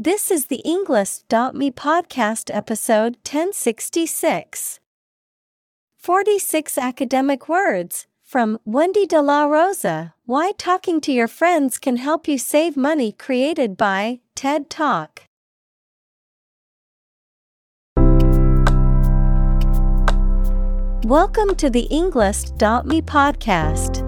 This is the Englist.me podcast episode 1066. 46 academic words from Wendy de la Rosa Why Talking to Your Friends Can Help You Save Money, created by TED Talk. Welcome to the Englist.me podcast.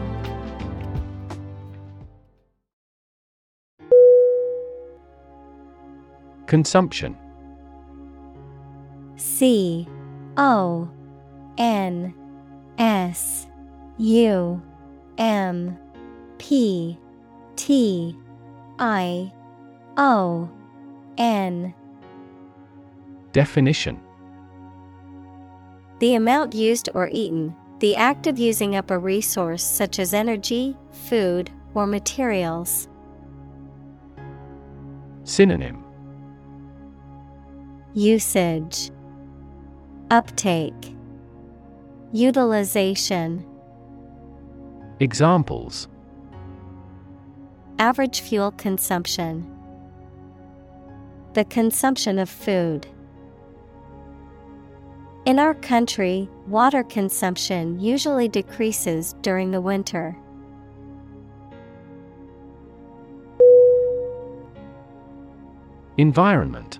Consumption. C O N S U M P T I O N. Definition. The amount used or eaten, the act of using up a resource such as energy, food, or materials. Synonym Usage Uptake Utilization Examples Average fuel consumption The consumption of food. In our country, water consumption usually decreases during the winter. Environment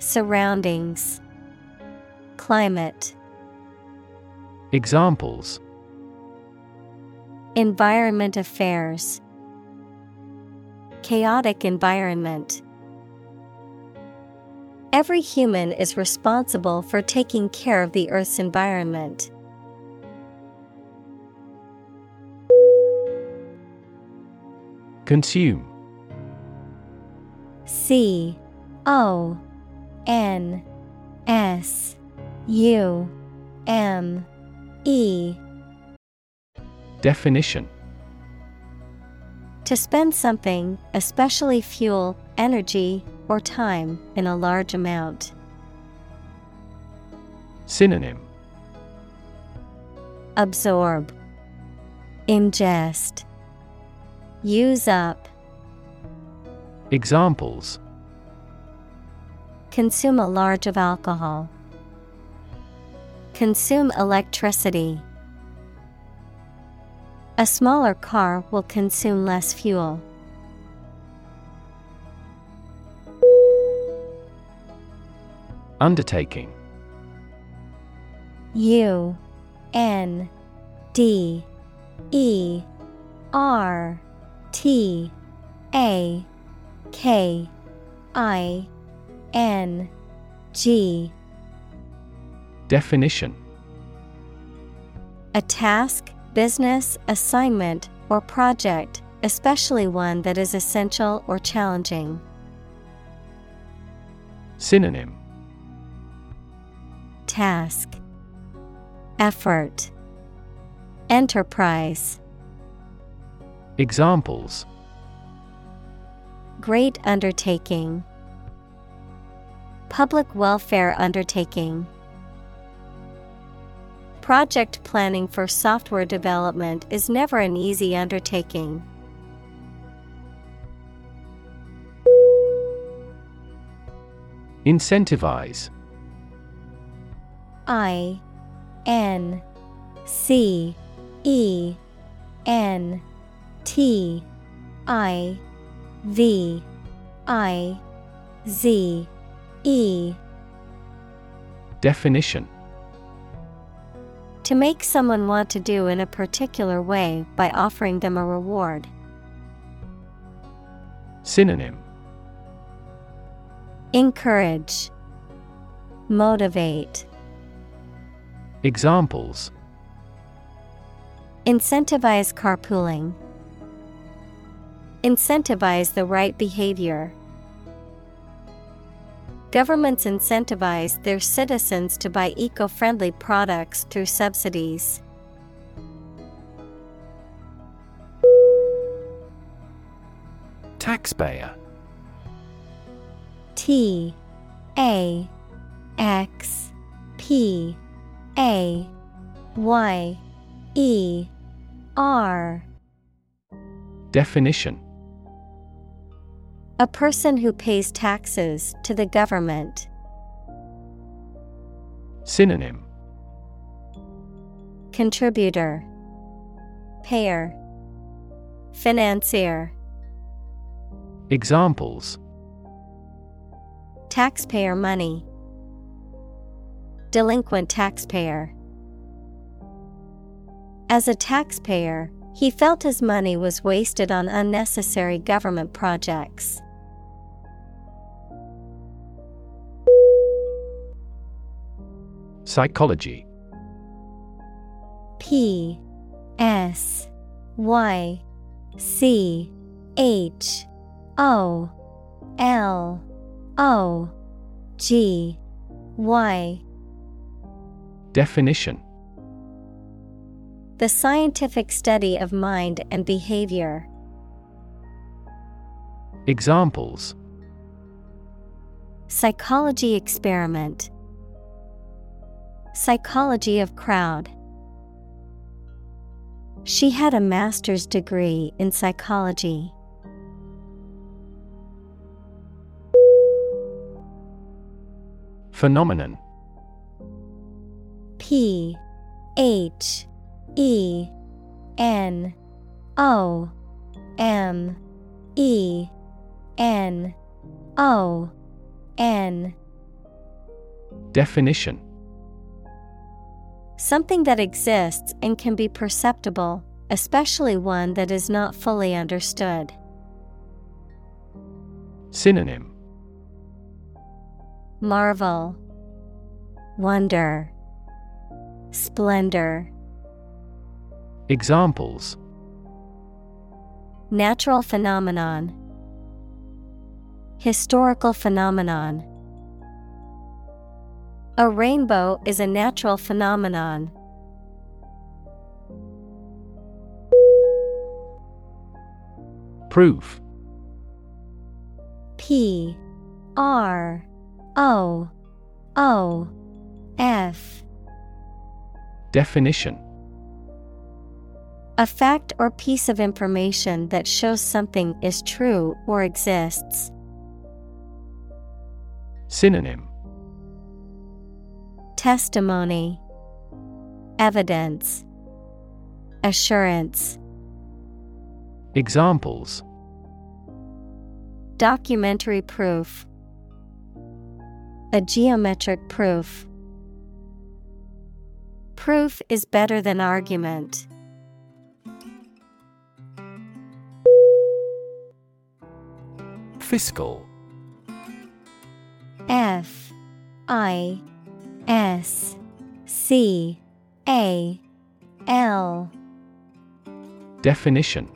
Surroundings. Climate. Examples. Environment Affairs. Chaotic environment. Every human is responsible for taking care of the Earth's environment. Consume. C O N S U M E. Definition. To spend something, especially fuel, energy, or time, in a large amount. Synonym. Absorb, Ingest, Use up, Examples Consume a large of alcohol. Consume electricity. A smaller car will consume less fuel. Undertaking U N D E R T A K I N G. Definition. A task, business, assignment, or project, especially one that is essential or challenging. Synonym. Task. Effort. Enterprise. Examples. Great undertaking Public welfare undertaking. Project planning for software development is never an easy undertaking. Incentivize. I N C E N T I V I Z E Definition To make someone want to do in a particular way by offering them a reward. Synonym Encourage, Motivate, Examples Incentivize carpooling. Incentivize the right behavior. Governments incentivize their citizens to buy eco friendly products through subsidies. Taxpayer. T A X P A Y E R. Definition A person who pays taxes to the government. Synonym. Contributor. Payer. Financier. Examples. Taxpayer money. Delinquent taxpayer. As a taxpayer, he felt his money was wasted on unnecessary government projects. Psychology P S Y C H O L O G Y Definition The scientific study of mind and behavior. Examples Psychology experiment. Psychology of crowd. She had a master's degree in psychology. Phenomenon P H E N O M E N O N Definition Something that exists and can be perceptible, especially one that is not fully understood. Synonym Marvel, Wonder, Splendor. Examples Natural phenomenon, Historical phenomenon. A rainbow is a natural phenomenon. Proof. P. R. O. O. F. Definition. A fact or piece of information that shows something is true or exists. Synonym Testimony, Evidence, Assurance. Examples Documentary proof, A geometric proof. Proof is better than argument. Fiscal F I S C A L. Definition.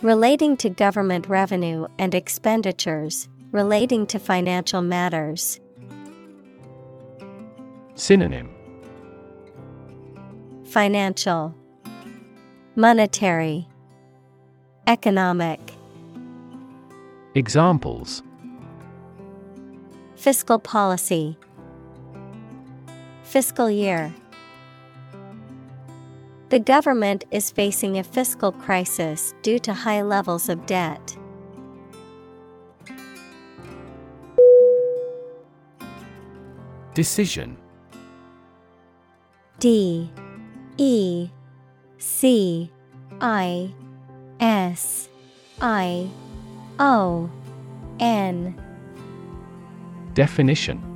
Relating to government revenue and expenditures, relating to financial matters. Synonym. Financial, Monetary, Economic. Examples. Fiscal policy, Fiscal year. The government is facing a fiscal crisis due to high levels of debt. Decision. D. E. C. I. S. I. O. N. Definition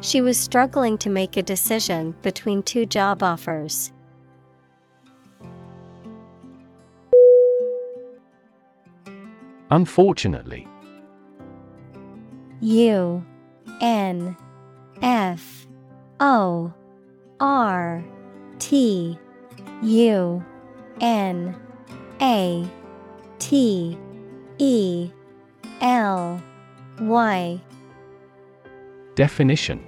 She was struggling to make a decision between two job offers. Unfortunately. U N F O R T U N A T E L Y. Definition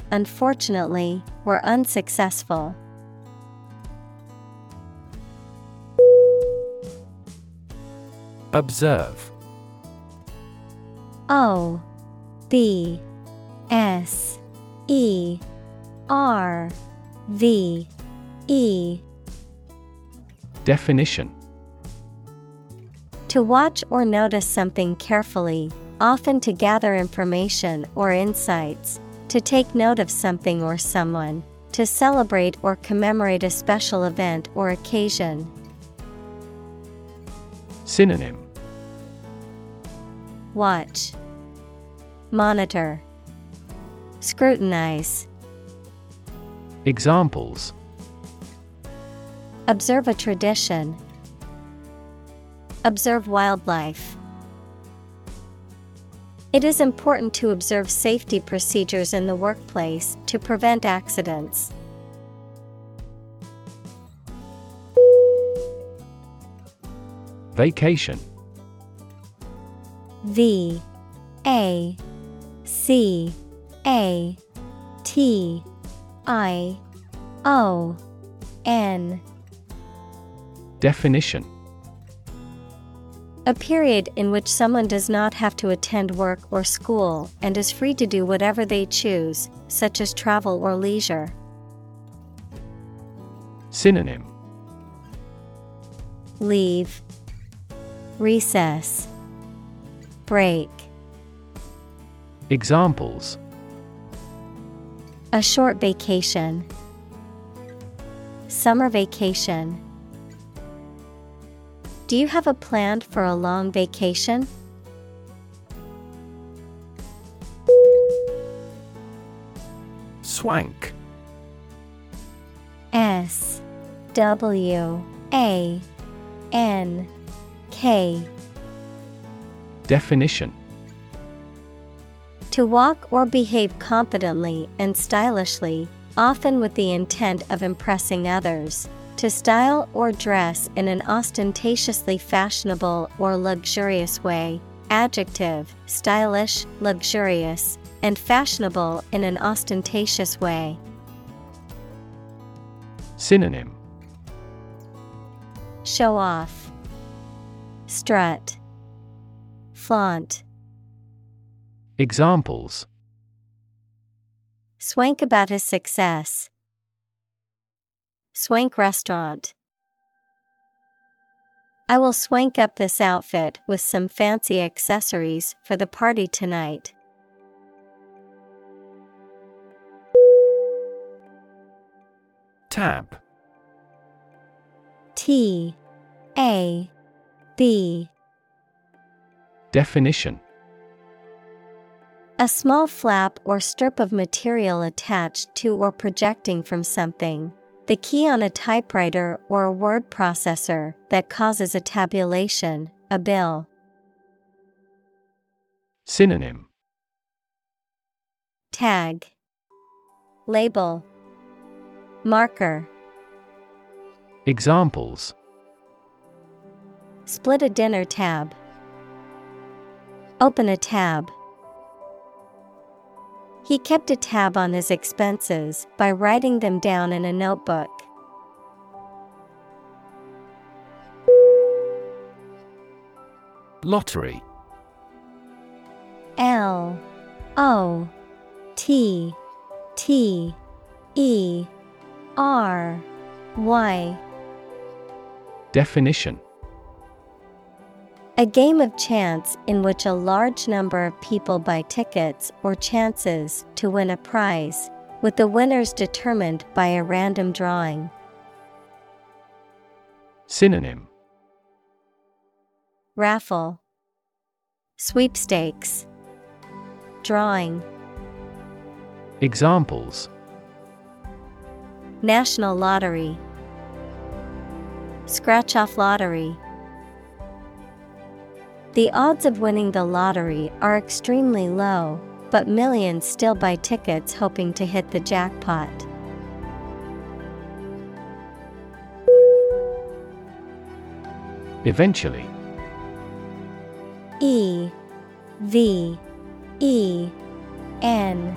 unfortunately, were unsuccessful. Observe. O B S E R V E. Definition. To watch or notice something carefully, often to gather information or insights, to take note of something or someone, to celebrate or commemorate a special event or occasion. Synonym Watch, Monitor, Scrutinize. Examples Observe a tradition. Observe wildlife. It is important to observe safety procedures in the workplace to prevent accidents. Vacation. V A C A T I O N. Definition A period in which someone does not have to attend work or school and is free to do whatever they choose, such as travel or leisure. Synonym Leave, Recess, Break. Examples A short vacation, Summer vacation. Do you have a plan for a long vacation? Swank S W A N K Definition To walk or behave confidently and stylishly, often with the intent of impressing others. To style or dress in an ostentatiously fashionable or luxurious way. Adjective, stylish, luxurious, and fashionable in an ostentatious way. Synonym Show off, strut, flaunt. Examples Swank about his success. Swank restaurant. I will swank up this outfit with some fancy accessories for the party tonight. Tab. T A B Definition A small flap or strip of material attached to or projecting from something. The key on a typewriter or a word processor that causes a tabulation, a bill. Synonym Tag Label Marker Examples Split a dinner tab. Open a tab. He kept a tab on his expenses by writing them down in a notebook. Lottery. L O T T E R Y Definition A game of chance in which a large number of people buy tickets or chances to win a prize, with the winners determined by a random drawing. Synonym. Raffle. Sweepstakes. Drawing. Examples. National Lottery. Scratch off lottery. The odds of winning the lottery are extremely low, but millions still buy tickets hoping to hit the jackpot. Eventually. E V E N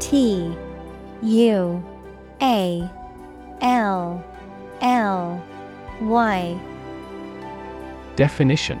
T U A L L Y. Definition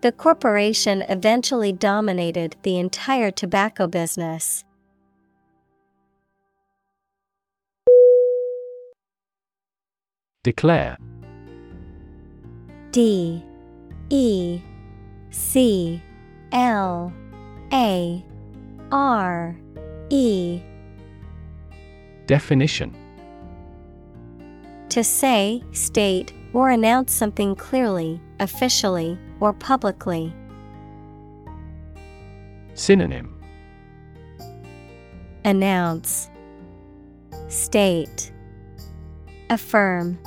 The corporation eventually dominated the entire tobacco business. Declare. D. E. C. L. A. R. E. Definition. To say, state, or announce something clearly, officially, or publicly. Synonym Announce State Affirm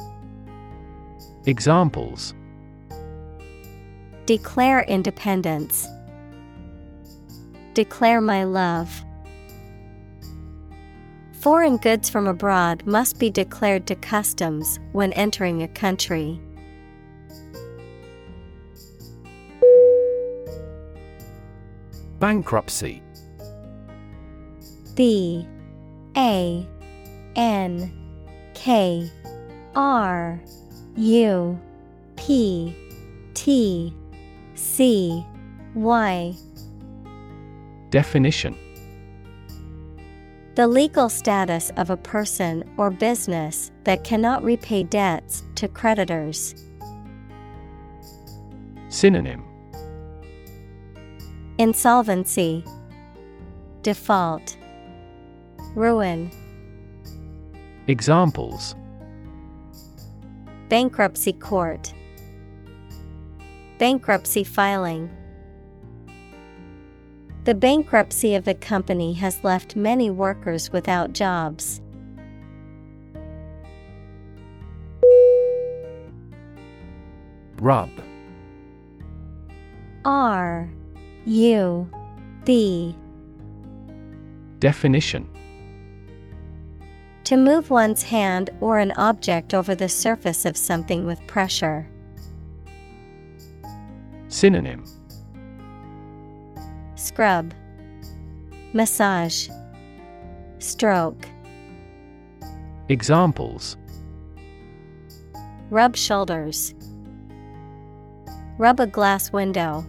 Examples Declare independence. Declare my love. Foreign goods from abroad must be declared to customs when entering a country. Bankruptcy. B A N K R U P T C Y Definition The legal status of a person or business that cannot repay debts to creditors. Synonym Insolvency, Default, Ruin, Examples Bankruptcy Court, Bankruptcy Filing. The bankruptcy of the company has left many workers without jobs. Rub. R U B Definition To move one's hand or an object over the surface of something with pressure. Synonym Scrub, Massage, Stroke. Examples Rub shoulders. Rub a glass window.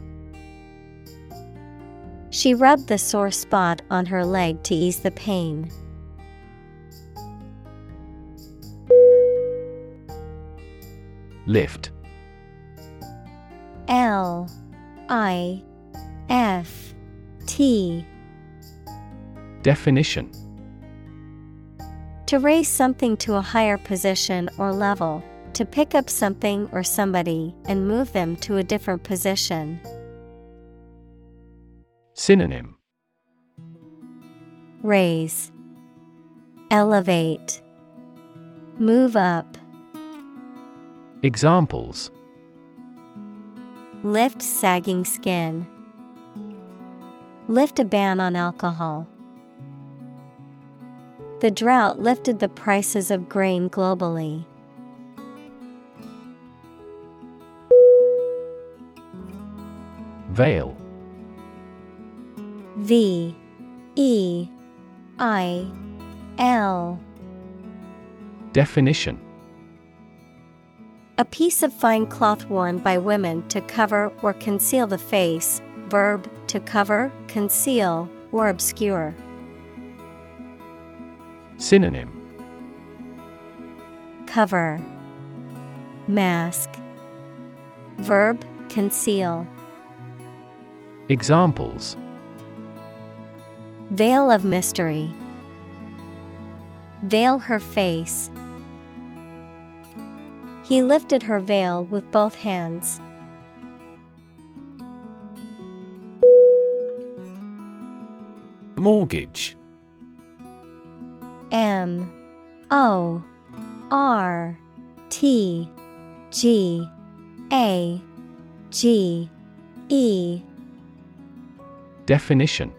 She rubbed the sore spot on her leg to ease the pain. Lift L I F T Definition To raise something to a higher position or level, to pick up something or somebody and move them to a different position. Synonym. Raise, Elevate, Move up, Examples. Lift sagging skin, Lift a ban on alcohol. The drought lifted the prices of grain globally. Veil V E I L. Definition. A piece of fine cloth worn by women to cover or conceal the face, verb to cover, conceal, or obscure. Synonym. Cover. Mask. Verb conceal. Examples Veil of mystery. Veil her face. He lifted her veil with both hands. Mortgage. M O R T G A G E. Definition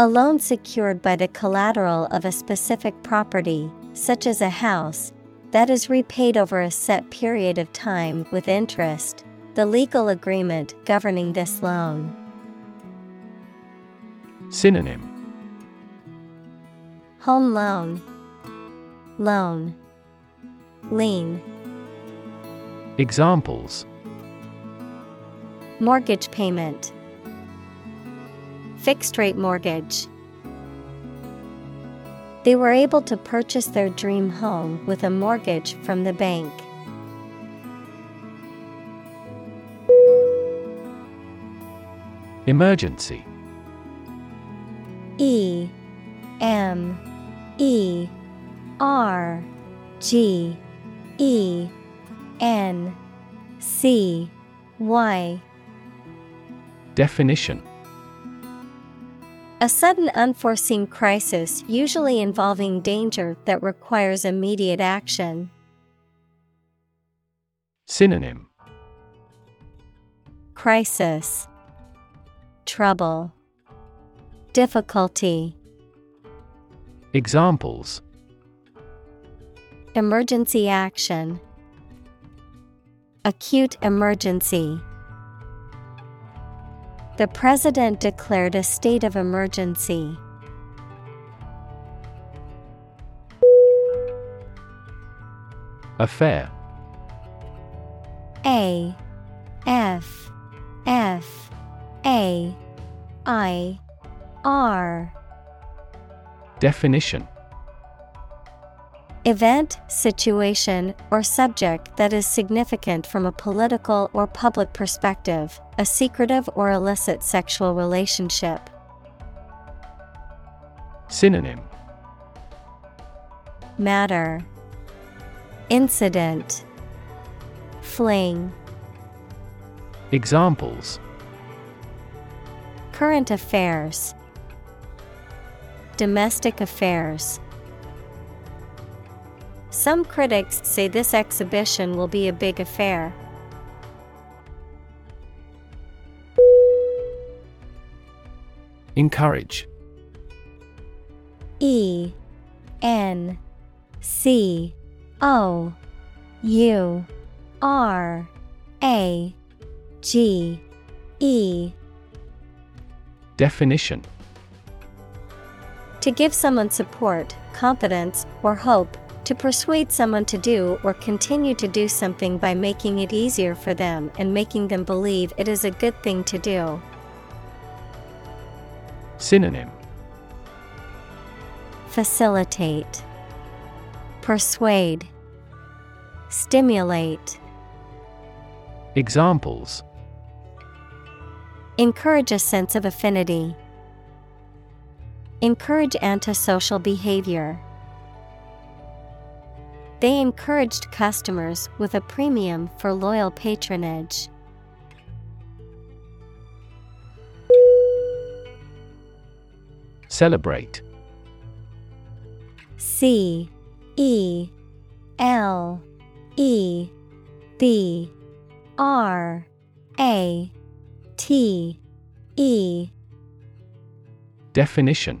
A loan secured by the collateral of a specific property, such as a house, that is repaid over a set period of time with interest, the legal agreement governing this loan. Synonym. Home loan, loan, lien, Examples. Mortgage payment, fixed rate mortgage. They were able to purchase their dream home with a mortgage from the bank. Emergency E M E R G E N C Y Definition A sudden unforeseen crisis usually involving danger that requires immediate action. Synonym. Crisis. Trouble. Difficulty. Examples. Emergency action. Acute emergency The president declared a state of emergency. Affair. A F F A I R. Definition Event, situation, or subject that is significant from a political or public perspective, a secretive or illicit sexual relationship. Synonym. Matter. Incident. Fling. Examples. Current affairs. Domestic affairs Some critics say this exhibition will be a big affair. Encourage. E N C O U R A G E. Definition. To give someone support, confidence, or hope, to persuade someone to do or continue to do something by making it easier for them and making them believe it is a good thing to do. Synonym Facilitate, Persuade, Stimulate. Examples Encourage a sense of affinity. Encourage antisocial behavior. They encouraged customers with a premium for loyal patronage. Celebrate. C E L E B R A T E. Definition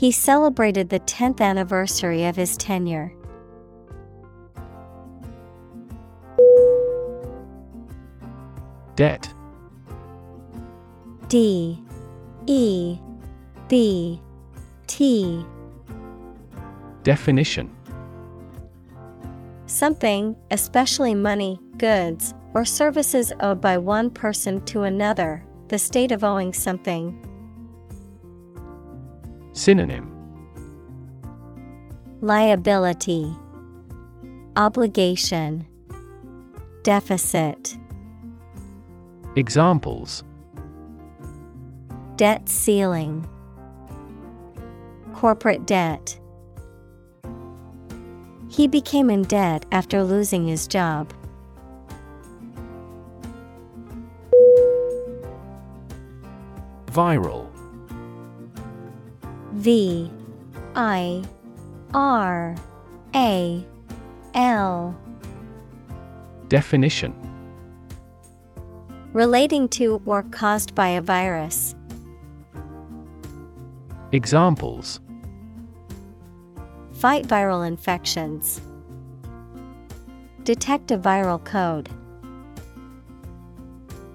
He celebrated the 10th anniversary of his tenure. Debt. D. E. B. T. Definition. Something, especially money, goods, or services owed by one person to another, the state of owing something. Synonym Liability, Obligation, Deficit. Examples Debt ceiling, Corporate debt. He became in debt after losing his job. Viral V I R A L. Definition Relating to or caused by a virus. Examples Fight viral infections. Detect a viral code.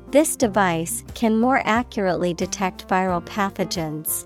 This device can more accurately detect viral pathogens.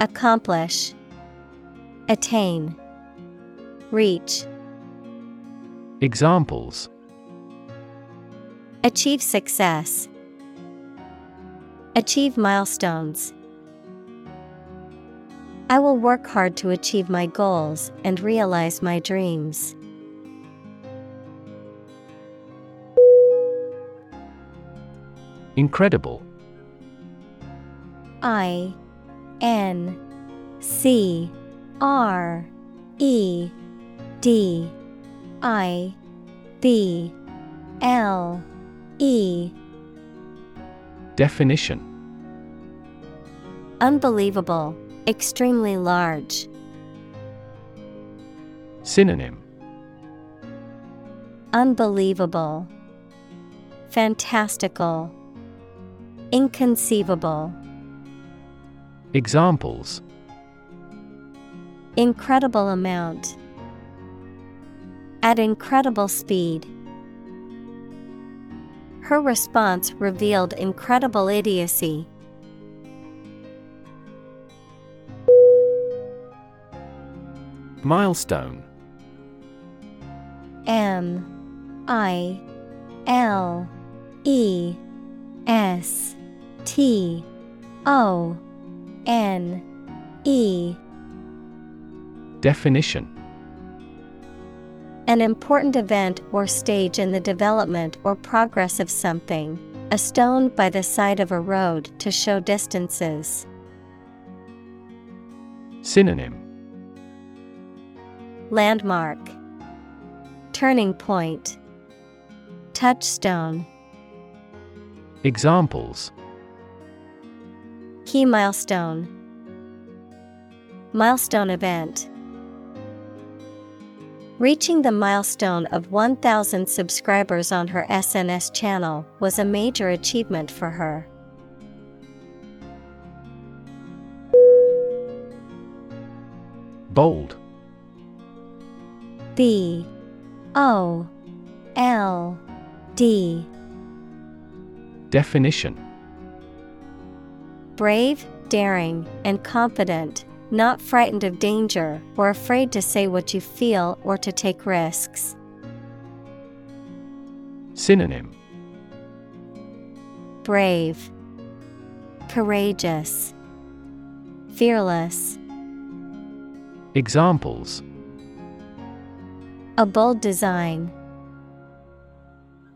Accomplish, Attain, Reach, Examples Achieve success, Achieve milestones. I will work hard to achieve my goals and realize my dreams. Incredible I N C R E D I B L E. Definition. Unbelievable, extremely large. Synonym. Unbelievable, Fantastical, Inconceivable. Examples. Incredible amount. At incredible speed. Her response revealed incredible idiocy. Milestone. M. I. L. E. S. T. O N E. Definition. An important event or stage in the development or progress of something, a stone by the side of a road to show distances. Synonym. Landmark. Turning point. Touchstone. Examples Key milestone. Milestone event. Reaching the milestone of 1,000 subscribers on her SNS channel was a major achievement for her. Bold. B. O. L. D. Definition Brave, daring, and confident, not frightened of danger or afraid to say what you feel or to take risks. Synonym Brave, Courageous, Fearless. Examples A bold design.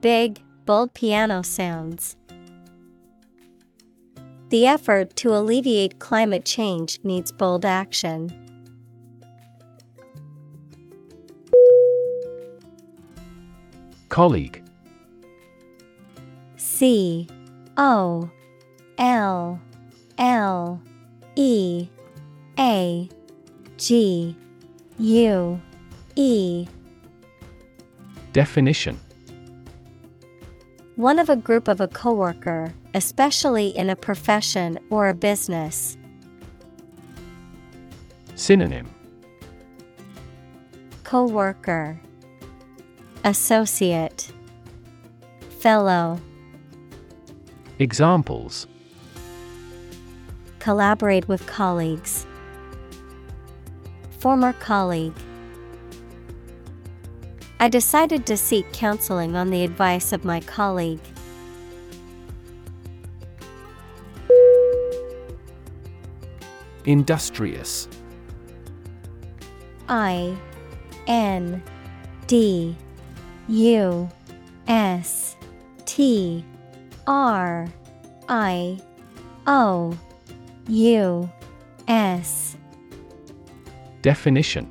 Big, bold piano sounds. The effort to alleviate climate change needs bold action. Colleague. C O L L E A G U E. Definition One of a group of a coworker, especially in a profession or a business. Synonym Coworker Associate Fellow Examples Collaborate with colleagues. Former colleague. I decided to seek counseling on the advice of my colleague. Industrious. I N D U S T R I O U S Definition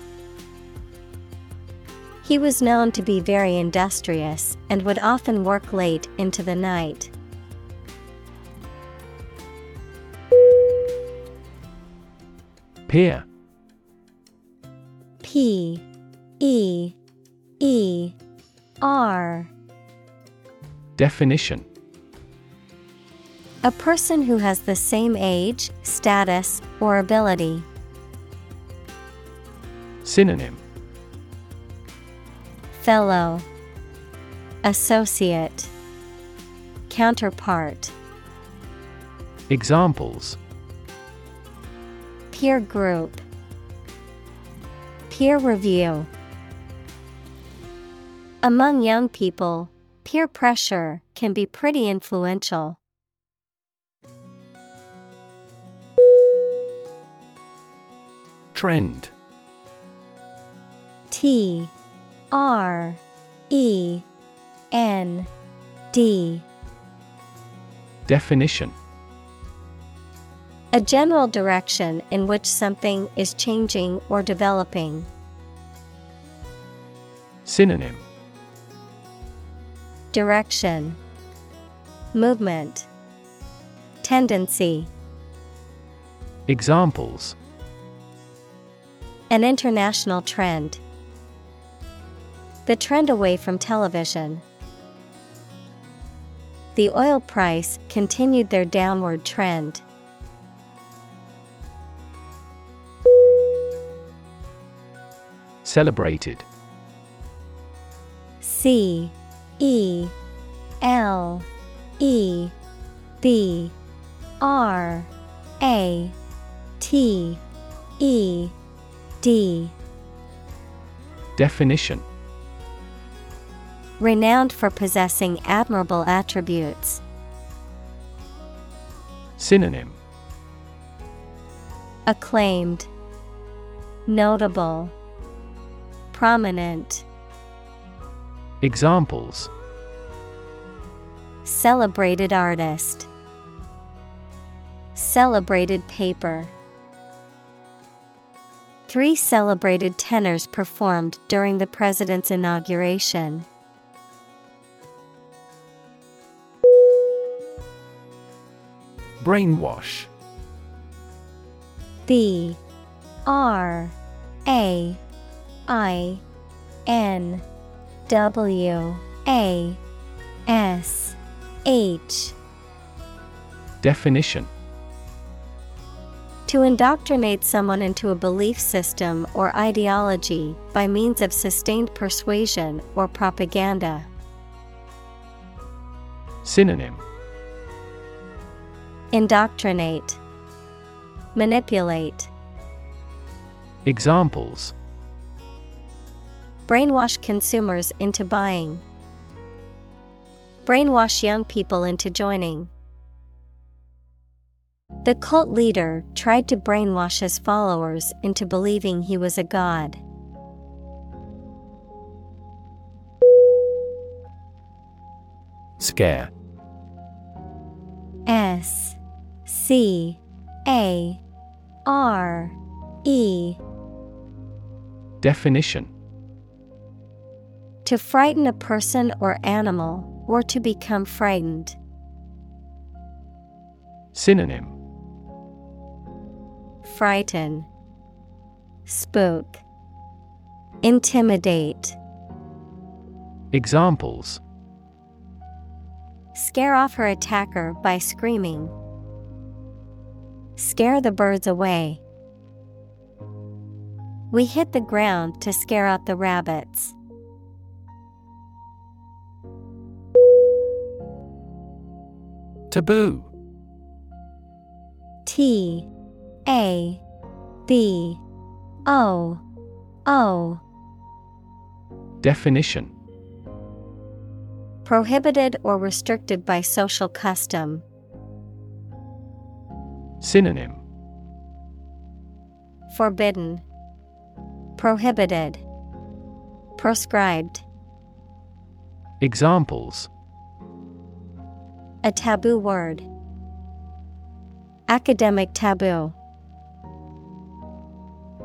He was known to be very industrious and would often work late into the night. Peer. P. E. E. R. Definition. A person who has the same age, status, or ability. Synonym Fellow Associate Counterpart. Examples. Peer group. Peer review. Among young people, peer pressure can be pretty influential. Trend. T R E N D. Definition. A general direction in which something is changing or developing. Synonym. Direction. Movement. Tendency. Examples. An international trend. The trend away from television. The oil price continued their downward trend. Celebrated. C E L E B R A T E D Definition Renowned for possessing admirable attributes. Synonym Acclaimed, Notable, Prominent. Examples Celebrated artist. Celebrated paper. Three celebrated tenors performed during the president's inauguration. Brainwash. B R A I N W A S H. Definition. To indoctrinate someone into a belief system or ideology by means of sustained persuasion or propaganda. Synonym Indoctrinate, Manipulate, Examples Brainwash consumers into buying. Brainwash young people into joining. The cult leader tried to brainwash his followers into believing he was a god. Scare C A R E. Definition. To frighten a person or animal, or to become frightened. Synonym. Frighten, Spook, Intimidate, Examples. Scare off her attacker by screaming. Scare the birds away. We hit the ground to scare out the rabbits. Taboo T A B O O Definition Prohibited or restricted by social custom. Synonym Forbidden, Prohibited, Proscribed. Examples A taboo word. Academic taboo.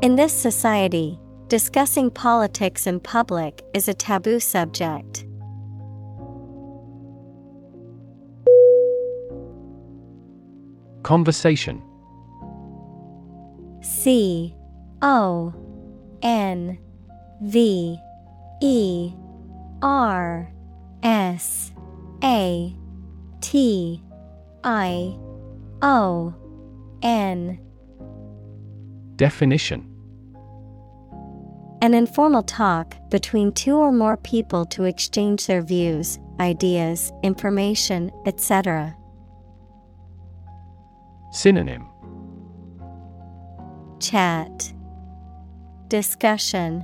In this society, discussing politics in public is a taboo subject. Conversation. C O N V E R S A T I O N. Definition. An informal talk between two or more people to exchange their views, ideas, information, etc. Synonym. Chat. Discussion.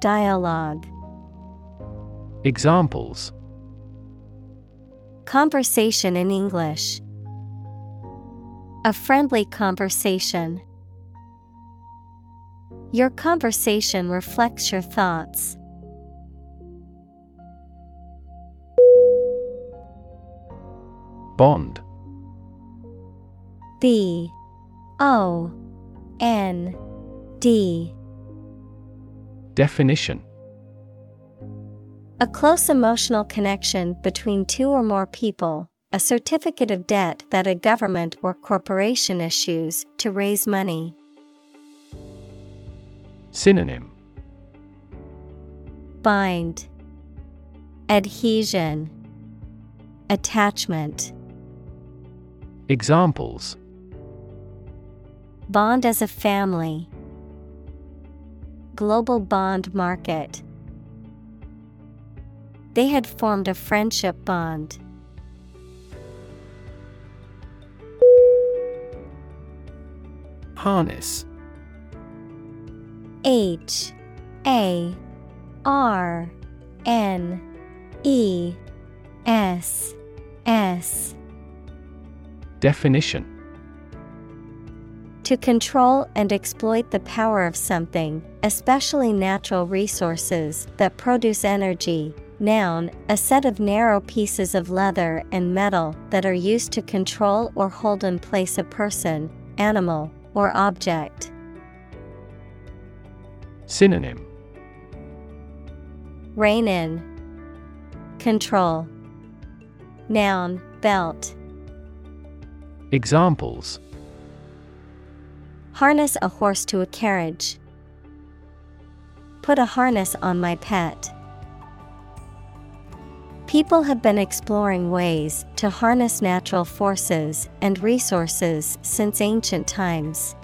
Dialogue. Examples. Conversation in English. A friendly conversation. Your conversation reflects your thoughts. Bond B O N D. Definition. A close emotional connection between two or more people, a certificate of debt that a government or corporation issues to raise money. Synonym. Bind. Adhesion. Attachment. Examples Bond as a family. global bond market. They had formed a friendship bond. Harness H A R N E S S Definition To control and exploit the power of something, especially natural resources that produce energy. Noun, a set of narrow pieces of leather and metal that are used to control or hold in place a person, animal, or object. Synonym Rein in. Control. Noun, belt. Examples Harness a horse to a carriage. Put a harness on my pet. People have been exploring ways to harness natural forces and resources since ancient times.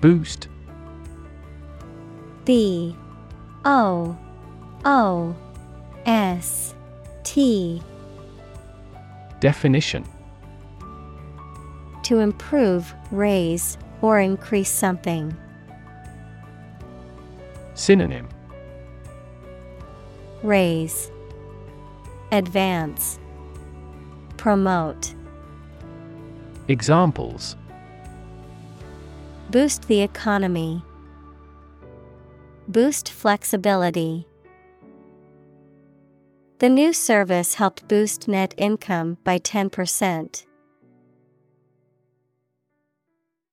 Boost B O O S T Definition To improve, raise, or increase something. Synonym Raise, Advance, Promote. Examples Boost the economy. Boost flexibility. The new service helped boost net income by 10%.